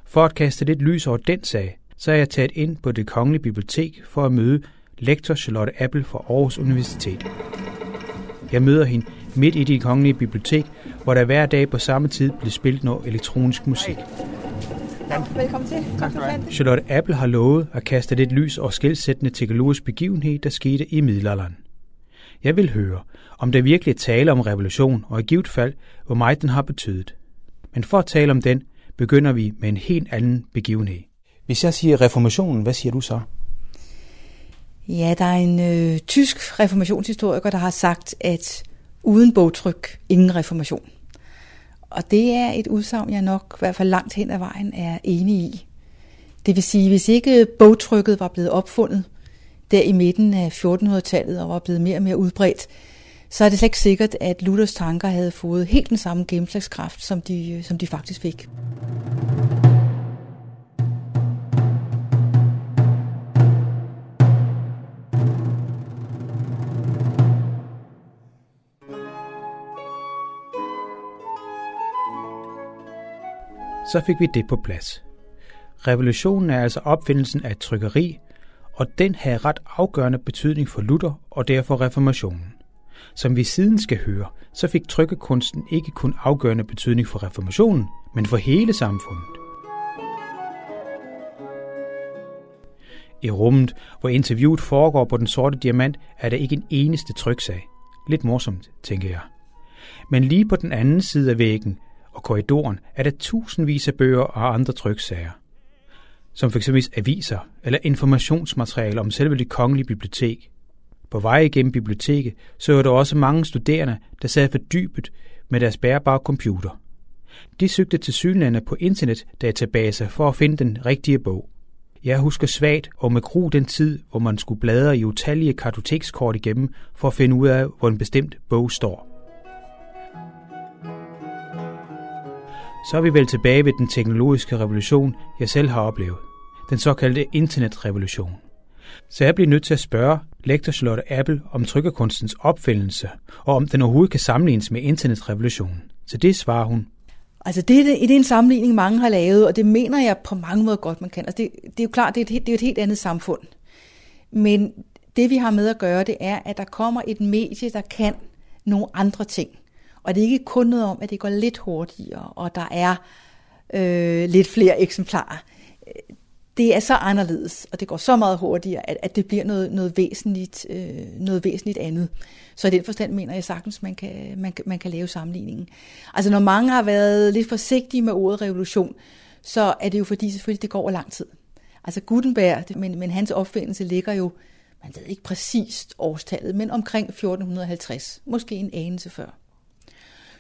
For at kaste lidt lys over den sag, så er jeg taget ind på det kongelige bibliotek for at møde lektor Charlotte Appel fra Aarhus Universitet. Jeg møder hende midt i det kongelige bibliotek, hvor der hver dag på samme tid bliver spillet noget elektronisk musik. Velkommen til. Tak. Charlotte Apple har lovet at kaste lidt lys over skældsættende teknologisk begivenhed, der skete i middelalderen. Jeg vil høre, om der virkelig er tale om revolution, og i givet fald, hvor meget den har betydet. Men for at tale om den, begynder vi med en helt anden begivenhed. Hvis jeg siger reformationen, hvad siger du så? Ja, der er en øh, tysk reformationshistoriker, der har sagt, at uden bogtryk, ingen reformation. Og det er et udsagn, jeg nok i hvert fald langt hen ad vejen er enig i. Det vil sige, hvis ikke bogtrykket var blevet opfundet der i midten af 1400-tallet og var blevet mere og mere udbredt, så er det slet ikke sikkert, at Luthers tanker havde fået helt den samme gennemslagskraft, som de, øh, som de faktisk fik. Så fik vi det på plads. Revolutionen er altså opfindelsen af et trykkeri, og den havde ret afgørende betydning for Luther og derfor reformationen. Som vi siden skal høre, så fik trykkekunsten ikke kun afgørende betydning for reformationen, men for hele samfundet. I rummet, hvor interviewet foregår på den sorte diamant, er der ikke en eneste tryksag. Lidt morsomt, tænker jeg. Men lige på den anden side af væggen og korridoren er der tusindvis af bøger og andre tryksager. Som f.eks. aviser eller informationsmateriale om selve det kongelige bibliotek. På vej igennem biblioteket så der også mange studerende, der sad fordybet med deres bærbare computer. De søgte til synlande på internetdatabaser for at finde den rigtige bog. Jeg husker svagt og med gru den tid, hvor man skulle bladre i utallige kartotekskort igennem for at finde ud af, hvor en bestemt bog står. så er vi vel tilbage ved den teknologiske revolution, jeg selv har oplevet. Den såkaldte internetrevolution. Så jeg bliver nødt til at spørge lektor Charlotte Apple om trykkerkunstens opfindelse, og om den overhovedet kan sammenlignes med internetrevolutionen. Så det svarer hun. Altså det, er, det er en sammenligning, mange har lavet, og det mener jeg på mange måder godt, man kan. Altså det, det er jo klart, det er, et, det er et helt andet samfund. Men det vi har med at gøre, det er, at der kommer et medie, der kan nogle andre ting. Og det er ikke kun noget om, at det går lidt hurtigere, og der er øh, lidt flere eksemplarer. Det er så anderledes, og det går så meget hurtigere, at, at det bliver noget, noget, væsentligt, øh, noget væsentligt andet. Så i den forstand mener jeg sagtens, man kan, man, man kan lave sammenligningen. Altså når mange har været lidt forsigtige med ordet revolution, så er det jo fordi selvfølgelig, det går over lang tid. Altså Gutenberg, men, men hans opfindelse ligger jo, man ved ikke præcist årstallet, men omkring 1450, måske en anelse før.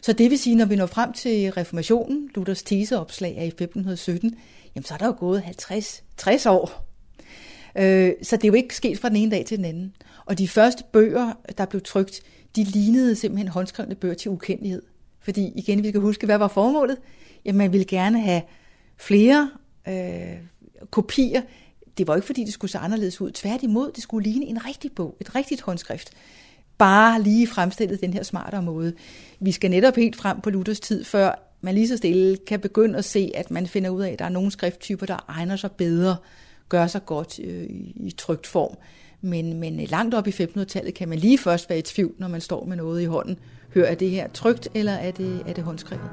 Så det vil sige, når vi når frem til reformationen, Luthers teseopslag er i 1517, jamen så er der jo gået 50-60 år. Øh, så det er jo ikke sket fra den ene dag til den anden. Og de første bøger, der blev trygt, de lignede simpelthen håndskrevne bøger til ukendelighed. Fordi igen, vi kan huske, hvad var formålet? Jamen, man ville gerne have flere øh, kopier. Det var ikke, fordi det skulle se anderledes ud. Tværtimod, det skulle ligne en rigtig bog, et rigtigt håndskrift. Bare lige fremstillet den her smartere måde. Vi skal netop helt frem på Luthers tid, før man lige så stille kan begynde at se, at man finder ud af, at der er nogle skrifttyper, der egner sig bedre, gør sig godt øh, i trygt form. Men, men øh, langt op i 1500-tallet kan man lige først være i tvivl, når man står med noget i hånden. Hør, er det her trygt, eller er det, er det håndskrevet?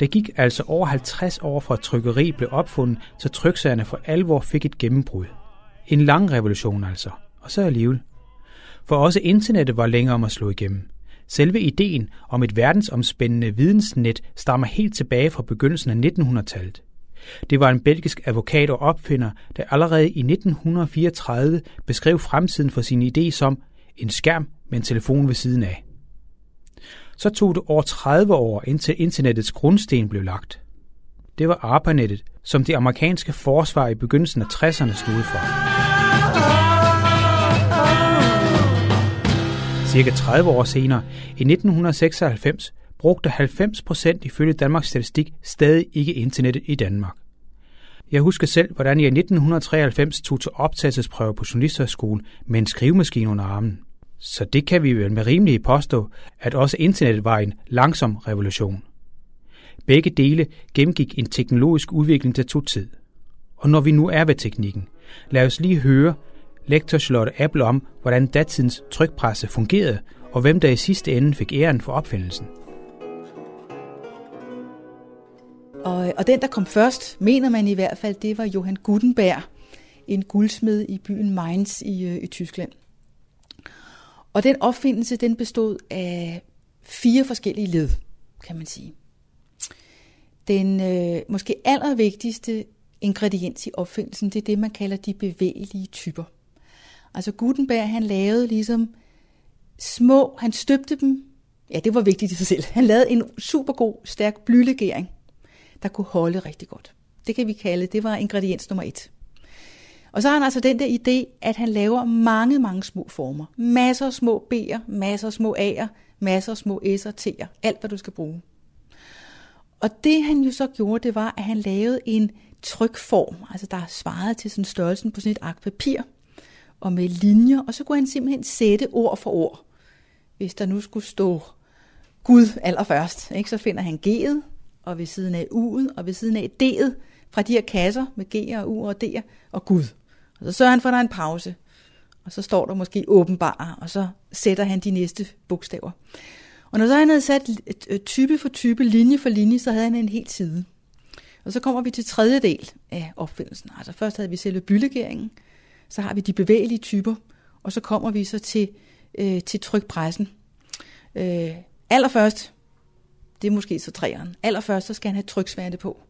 Der gik altså over 50 år fra trykkeri blev opfundet, så tryksagerne for alvor fik et gennembrud. En lang revolution altså, og så alligevel. For også internettet var længere om at slå igennem. Selve ideen om et verdensomspændende vidensnet stammer helt tilbage fra begyndelsen af 1900-tallet. Det var en belgisk advokat og opfinder, der allerede i 1934 beskrev fremtiden for sin idé som en skærm med en telefon ved siden af. Så tog det over 30 år, indtil internettets grundsten blev lagt. Det var ARPANET'et, som det amerikanske forsvar i begyndelsen af 60'erne stod for. Cirka 30 år senere, i 1996, brugte 90 procent ifølge Danmarks Statistik stadig ikke internettet i Danmark. Jeg husker selv, hvordan jeg i 1993 tog til optagelsesprøve på Journalisthøjskolen med en skrivemaskine under armen. Så det kan vi vel med rimelighed påstå, at også internettet var en langsom revolution. Begge dele gennemgik en teknologisk udvikling, der tog tid. Og når vi nu er ved teknikken, lad os lige høre lektor Charlotte Apple om, hvordan datidens trykpresse fungerede, og hvem der i sidste ende fik æren for opfindelsen. Og, og den, der kom først, mener man i hvert fald, det var Johann Gutenberg, en guldsmed i byen Mainz i, øh, i Tyskland. Og den opfindelse, den bestod af fire forskellige led, kan man sige. Den øh, måske allervigtigste ingrediens i opfindelsen, det er det, man kalder de bevægelige typer. Altså Gutenberg, han lavede ligesom små, han støbte dem, ja, det var vigtigt i sig selv. Han lavede en super god, stærk blylegering, der kunne holde rigtig godt. Det kan vi kalde, det var ingrediens nummer et. Og så har han altså den der idé, at han laver mange, mange små former. Masser af små B'er, masser af små A'er, masser af små S'er, T'er, alt hvad du skal bruge. Og det han jo så gjorde, det var, at han lavede en trykform, altså der svarede til sådan størrelsen på sådan et ark papir, og med linjer, og så kunne han simpelthen sætte ord for ord. Hvis der nu skulle stå Gud allerførst, ikke, så finder han G'et, og ved siden af U'et, og ved siden af D'et, fra de her kasser med G'er og U'er og D'er, og Gud. Og så sørger han for, at der er en pause, og så står der måske åbenbar, og så sætter han de næste bogstaver. Og når så han havde sat type for type, linje for linje, så havde han en hel side. Og så kommer vi til tredje del af opfindelsen. Altså først havde vi selve bylegeringen, så har vi de bevægelige typer, og så kommer vi så til, øh, til trykpressen. Øh, allerførst, det er måske så træeren, allerførst så skal han have tryksværte på.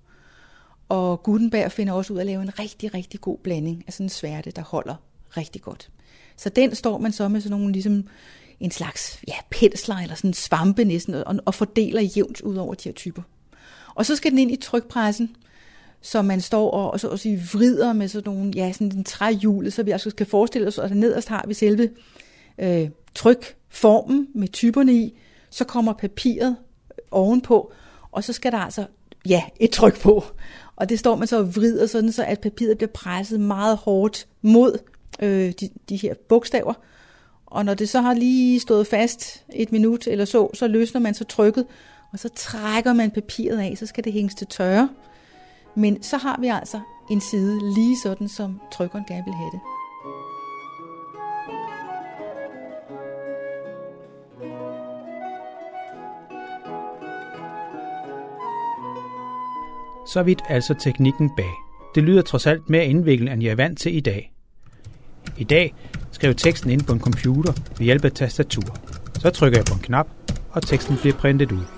Og Gutenberg finder også ud af at lave en rigtig, rigtig god blanding af sådan en sværte, der holder rigtig godt. Så den står man så med sådan nogle ligesom en slags ja, pensler eller sådan svampe næsten, og, og fordeler jævnt ud over de her typer. Og så skal den ind i trykpressen, så man står og, og så at sige, vrider med sådan nogle, ja, sådan en træhjul, så vi altså skal forestille os, at nederst har vi selve øh, trykformen med typerne i, så kommer papiret ovenpå, og så skal der altså, ja, et tryk på. Og det står man så og vrider sådan, så at papiret bliver presset meget hårdt mod øh, de, de her bogstaver, og når det så har lige stået fast et minut eller så, så løsner man så trykket, og så trækker man papiret af, så skal det hænges til tørre. Men så har vi altså en side lige sådan, som trykkeren gerne vil have det. Så vidt altså teknikken bag. Det lyder trods alt mere indviklet, end jeg er vant til i dag. I dag skriver teksten ind på en computer ved hjælp af tastatur. Så trykker jeg på en knap, og teksten bliver printet ud.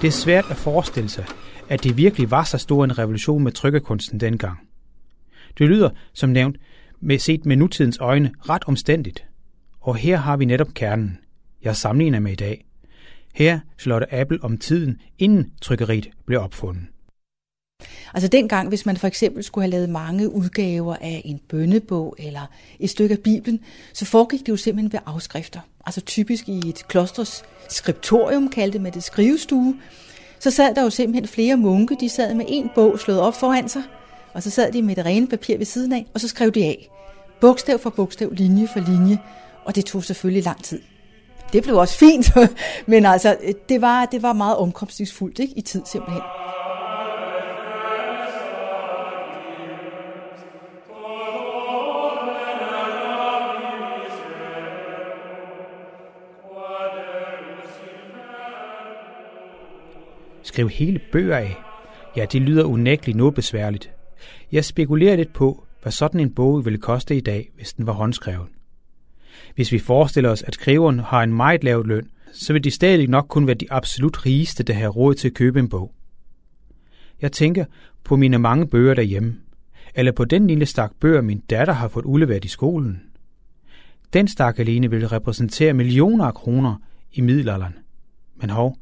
Det er svært at forestille sig, at det virkelig var så stor en revolution med trykkekunsten dengang. Det lyder, som nævnt, med set med nutidens øjne ret omstændigt. Og her har vi netop kernen, jeg sammenligner med i dag. Her slår det Apple om tiden, inden trykkeriet blev opfundet. Altså dengang, hvis man for eksempel skulle have lavet mange udgaver af en bønnebog eller et stykke af Bibelen, så foregik det jo simpelthen ved afskrifter. Altså typisk i et klosters skriptorium, kaldte man det skrivestue. Så sad der jo simpelthen flere munke, de sad med en bog slået op foran sig, og så sad de med det rene papir ved siden af, og så skrev de af. Bogstav for bogstav, linje for linje, og det tog selvfølgelig lang tid. Det blev også fint, [LAUGHS] men altså, det var, det var meget omkostningsfuldt ikke, i tid simpelthen. Skrive hele bøger af. Ja, det lyder unægteligt noget besværligt. Jeg spekulerer lidt på, hvad sådan en bog ville koste i dag, hvis den var håndskrevet. Hvis vi forestiller os, at skriveren har en meget lav løn, så vil de stadig nok kun være de absolut rigeste, der har råd til at købe en bog. Jeg tænker på mine mange bøger derhjemme, eller på den lille stak bøger, min datter har fået udleveret i skolen. Den stak alene vil repræsentere millioner af kroner i middelalderen. Men hov,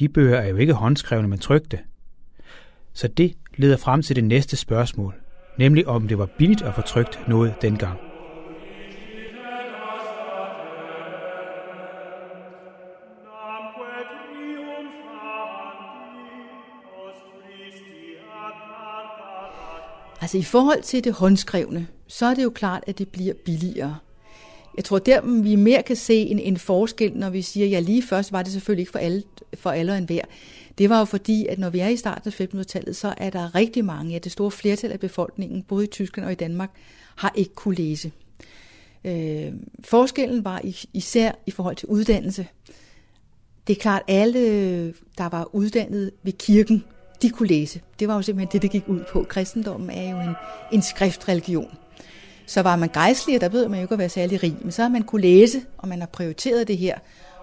de bøger er jo ikke håndskrevne, men trygte. Så det leder frem til det næste spørgsmål, nemlig om det var billigt at få trygt noget dengang. Altså i forhold til det håndskrevne, så er det jo klart, at det bliver billigere. Jeg tror, der mm, vi mere kan se en, en forskel, når vi siger, ja lige først var det selvfølgelig ikke for alle, for alle og enhver. Det var jo fordi, at når vi er i starten af 1500-tallet, så er der rigtig mange, ja det store flertal af befolkningen, både i Tyskland og i Danmark, har ikke kunne læse. Øh, forskellen var især i forhold til uddannelse. Det er klart, alle, der var uddannet ved kirken, de kunne læse. Det var jo simpelthen det, det gik ud på. Kristendommen er jo en, en skriftreligion. Så var man gejstlig, og der ved man jo ikke at være særlig rig, men så har man kunne læse, og man har prioriteret det her,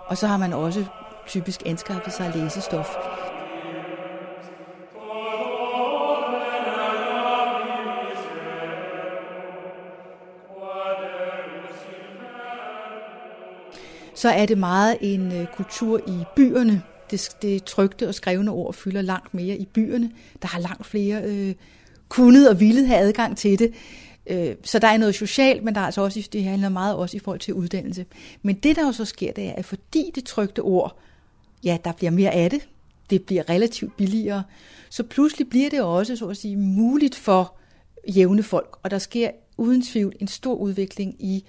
og så har man også typisk anskaffet sig læsestof. Så er det meget en øh, kultur i byerne, det, det trygte og skrevne ord fylder langt mere i byerne. Der har langt flere øh, kunnet og ville have adgang til det. Øh, så der er noget socialt, men der er altså også, det handler meget også i forhold til uddannelse. Men det, der jo så sker, det er, at fordi det trygte ord, ja, der bliver mere af det, det bliver relativt billigere, så pludselig bliver det også, så at sige, muligt for jævne folk, og der sker uden tvivl en stor udvikling i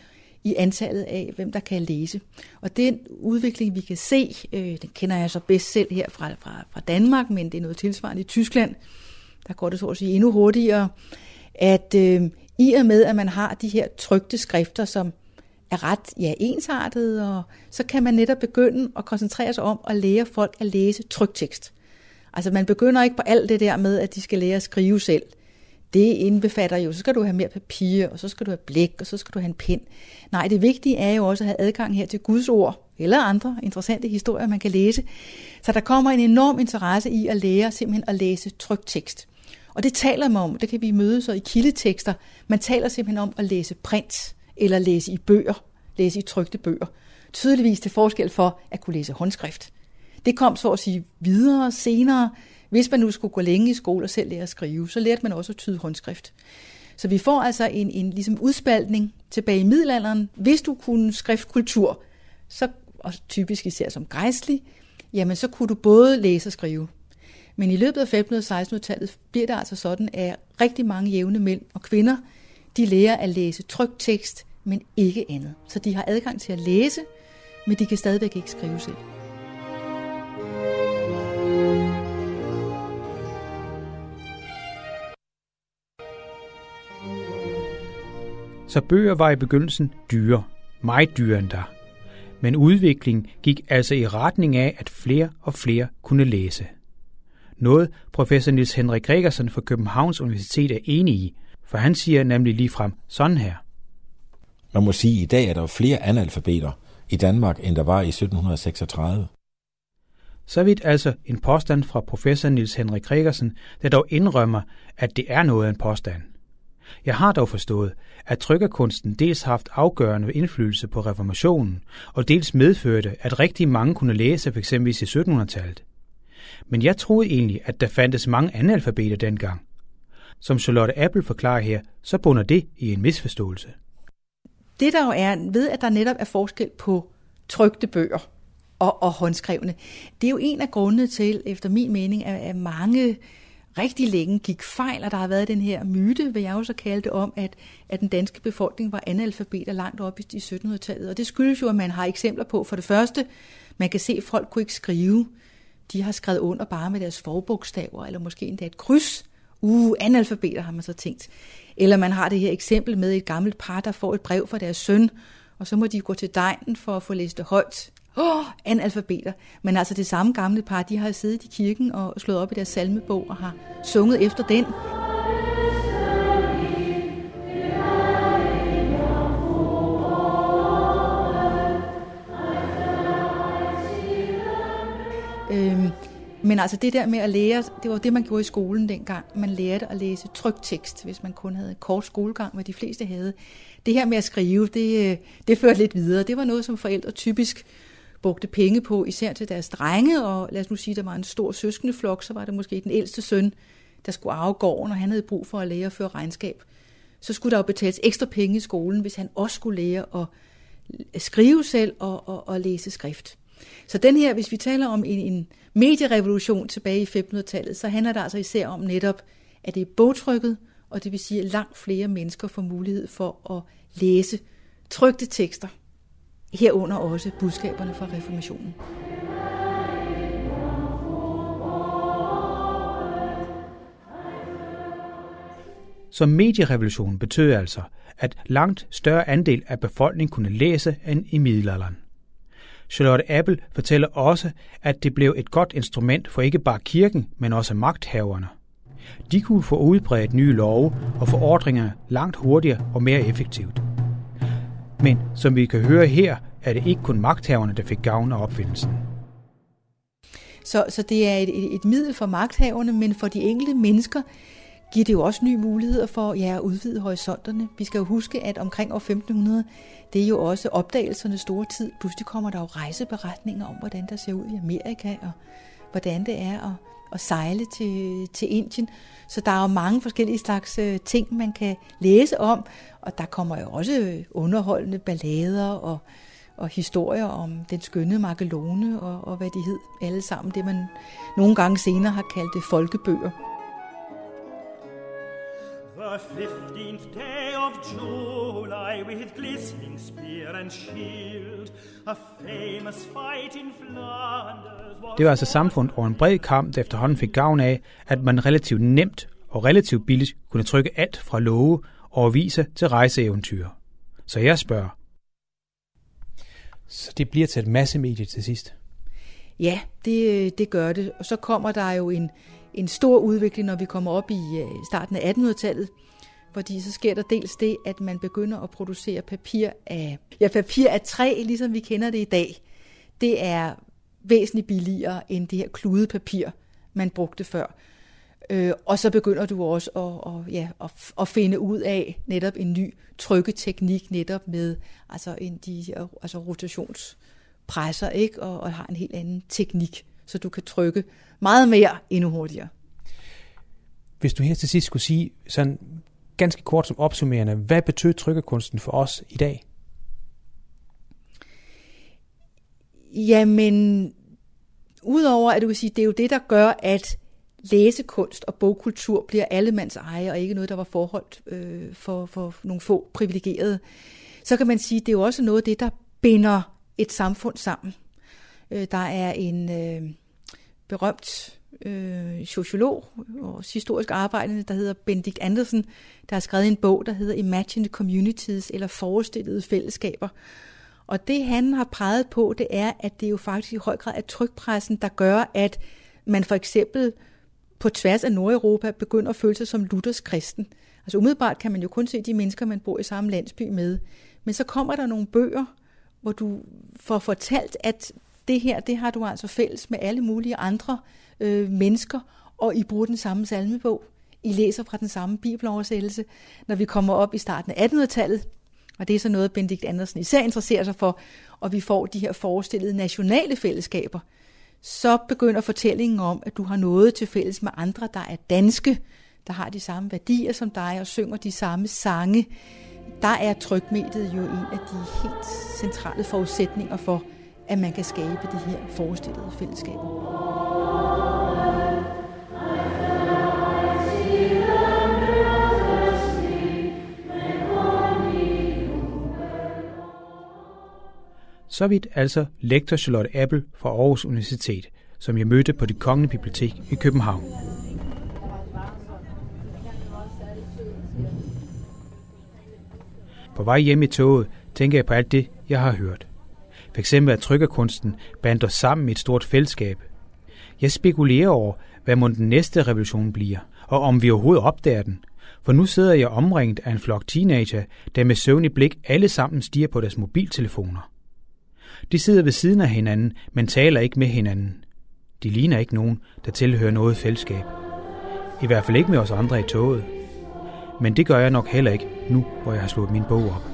i antallet af, hvem der kan læse. Og den udvikling, vi kan se, øh, den kender jeg så bedst selv her fra, fra, fra Danmark, men det er noget tilsvarende i Tyskland. Der går det så at sige endnu hurtigere, at øh, i og med, at man har de her trygte skrifter, som er ret ja, ensartede, og så kan man netop begynde at koncentrere sig om at lære folk at læse trygtekst. Altså man begynder ikke på alt det der med, at de skal lære at skrive selv det indbefatter jo, så skal du have mere papir, og så skal du have blæk, og så skal du have en pind. Nej, det vigtige er jo også at have adgang her til Guds ord, eller andre interessante historier, man kan læse. Så der kommer en enorm interesse i at lære simpelthen at læse trygtekst. tekst. Og det taler man om, det kan vi møde så i kildetekster. Man taler simpelthen om at læse print, eller læse i bøger, læse i trygte bøger. Tydeligvis til forskel for at kunne læse håndskrift. Det kom så at sige videre senere, hvis man nu skulle gå længe i skole og selv lære at skrive, så lærte man også at tyde håndskrift. Så vi får altså en, en ligesom udspaltning tilbage i middelalderen. Hvis du kunne skriftkultur, så, og typisk især som grejslig, jamen så kunne du både læse og skrive. Men i løbet af 1500- og 1600-tallet bliver det altså sådan, at rigtig mange jævne mænd og kvinder, de lærer at læse trygt tekst, men ikke andet. Så de har adgang til at læse, men de kan stadigvæk ikke skrive selv. Så bøger var i begyndelsen dyre, meget dyre end der. Men udviklingen gik altså i retning af, at flere og flere kunne læse. Noget professor Niels Henrik Gregersen fra Københavns Universitet er enig i, for han siger nemlig lige frem sådan her. Man må sige, at i dag er der flere analfabeter i Danmark, end der var i 1736. Så vidt altså en påstand fra professor Niels Henrik Gregersen, der dog indrømmer, at det er noget af en påstand. Jeg har dog forstået, at trykkerkunsten dels haft afgørende indflydelse på reformationen, og dels medførte, at rigtig mange kunne læse f.eks. i 1700-tallet. Men jeg troede egentlig, at der fandtes mange analfabeter dengang, Som Charlotte Apple forklarer her, så bunder det i en misforståelse. Det der jo er, ved at der netop er forskel på trygte bøger og, og håndskrevne, det er jo en af grundene til, efter min mening, at, at mange rigtig længe gik fejl, og der har været den her myte, vil jeg jo så kalde det om, at, at den danske befolkning var analfabeter langt op i 1700-tallet. Og det skyldes jo, at man har eksempler på, for det første, man kan se, at folk kunne ikke skrive. De har skrevet under bare med deres forbogstaver, eller måske endda et kryds. Uh, analfabeter har man så tænkt. Eller man har det her eksempel med et gammelt par, der får et brev fra deres søn, og så må de gå til dejen for at få læst det højt. Åh, oh, analfabeter. Men altså det samme gamle par, de har siddet i kirken og slået op i deres salmebog og har sunget efter den. Øhm, men altså det der med at lære, det var det, man gjorde i skolen dengang. Man lærte at læse tryktekst, hvis man kun havde kort skolegang, hvad de fleste havde. Det her med at skrive, det, øh, det førte lidt videre. Det var noget, som forældre typisk brugte penge på, især til deres drenge, og lad os nu sige, der var en stor søskendeflok, så var det måske den ældste søn, der skulle arve gården, og han havde brug for at lære at føre regnskab. Så skulle der jo betales ekstra penge i skolen, hvis han også skulle lære at øh, skrive selv og, og, og læse skrift. Så den her, hvis vi taler om en, en medierevolution tilbage i 1500-tallet, så handler det altså især om netop, at det er bogtrykket, og det vil sige, at langt flere mennesker får mulighed for at læse trygte tekster, herunder også budskaberne fra reformationen. Så medierevolutionen betød altså, at langt større andel af befolkningen kunne læse end i middelalderen. Charlotte Apple fortæller også, at det blev et godt instrument for ikke bare kirken, men også magthaverne. De kunne få udbredt nye love og forordringer langt hurtigere og mere effektivt. Men som vi kan høre her, er det ikke kun magthaverne, der fik gavn af opfindelsen. Så, så det er et, et, et middel for magthaverne, men for de enkelte mennesker giver det jo også nye muligheder for ja, at udvide horisonterne. Vi skal jo huske, at omkring år 1500, det er jo også opdagelsernes store tid. Pludselig kommer der jo rejseberetninger om, hvordan der ser ud i Amerika, og hvordan det er at, at sejle til, til Indien. Så der er jo mange forskellige slags øh, ting, man kan læse om, og der kommer jo også øh, underholdende ballader og, og historier om den skønne Magelone og, og hvad de hed. Alle sammen det, man nogle gange senere har kaldt det folkebøger. The fifteenth day of July with glistening spear and shield, a famous fight in Flanders was Det var altså samfund over en bred kamp, der efterhånden fik gavn af, at man relativt nemt og relativt billigt kunne trykke alt fra love og aviser til rejseeventyr. Så jeg spørger. Så det bliver til et masse medie til sidst? Ja, det, det gør det. Og så kommer der jo en, en stor udvikling, når vi kommer op i øh, starten af 1800-tallet, fordi så sker der dels det, at man begynder at producere papir af, ja, papir af træ, ligesom vi kender det i dag. Det er væsentligt billigere end det her kludepapir, man brugte før. Øh, og så begynder du også at, og, ja, at, at finde ud af netop en ny trykketeknik, netop med altså en, de altså rotationspresser, ikke? Og, og har en helt anden teknik, så du kan trykke meget mere endnu hurtigere. Hvis du her til sidst skulle sige sådan ganske kort som opsummerende, hvad betød trykkekunsten for os i dag? Jamen, udover at du kan sige, det er jo det, der gør, at læsekunst og bogkultur bliver allemands eje, og ikke noget, der var forholdt øh, for, for nogle få privilegerede, så kan man sige, at det er jo også noget af det, der binder et samfund sammen. Øh, der er en øh, berømt øh, sociolog og historisk arbejdende, der hedder Benedict Andersen, der har skrevet en bog, der hedder Imagined Communities, eller forestillede fællesskaber. Og det han har peget på, det er, at det jo faktisk i høj grad er trykpressen, der gør, at man for eksempel på tværs af Nordeuropa begynder at føle sig som Luthers kristen. Altså umiddelbart kan man jo kun se de mennesker, man bor i samme landsby med. Men så kommer der nogle bøger, hvor du får fortalt, at det her, det har du altså fælles med alle mulige andre øh, mennesker, og I bruger den samme salmebog. I læser fra den samme bibeloversættelse. Når vi kommer op i starten af 1800-tallet, og det er så noget, Benedikt Andersen især interesserer sig for, og vi får de her forestillede nationale fællesskaber, så begynder fortællingen om, at du har noget til fælles med andre, der er danske, der har de samme værdier som dig og synger de samme sange, der er trykmediet jo en af de helt centrale forudsætninger for, at man kan skabe de her forestillede fællesskaber. Så vidt altså lektor Charlotte Appel fra Aarhus Universitet, som jeg mødte på det kongelige bibliotek i København. På vej hjem i toget tænker jeg på alt det, jeg har hørt. F.eks. at trykkerkunsten os sammen i et stort fællesskab. Jeg spekulerer over, hvad må den næste revolution bliver, og om vi overhovedet opdager den. For nu sidder jeg omringet af en flok teenager, der med søvnig blik alle sammen stiger på deres mobiltelefoner. De sidder ved siden af hinanden, men taler ikke med hinanden. De ligner ikke nogen, der tilhører noget fællesskab. I hvert fald ikke med os andre i toget. Men det gør jeg nok heller ikke, nu hvor jeg har slået min bog op.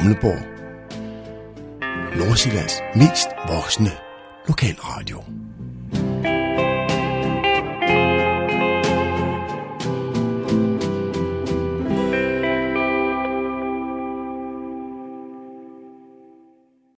Humleborg, Nordsjællands mest voksne lokalradio.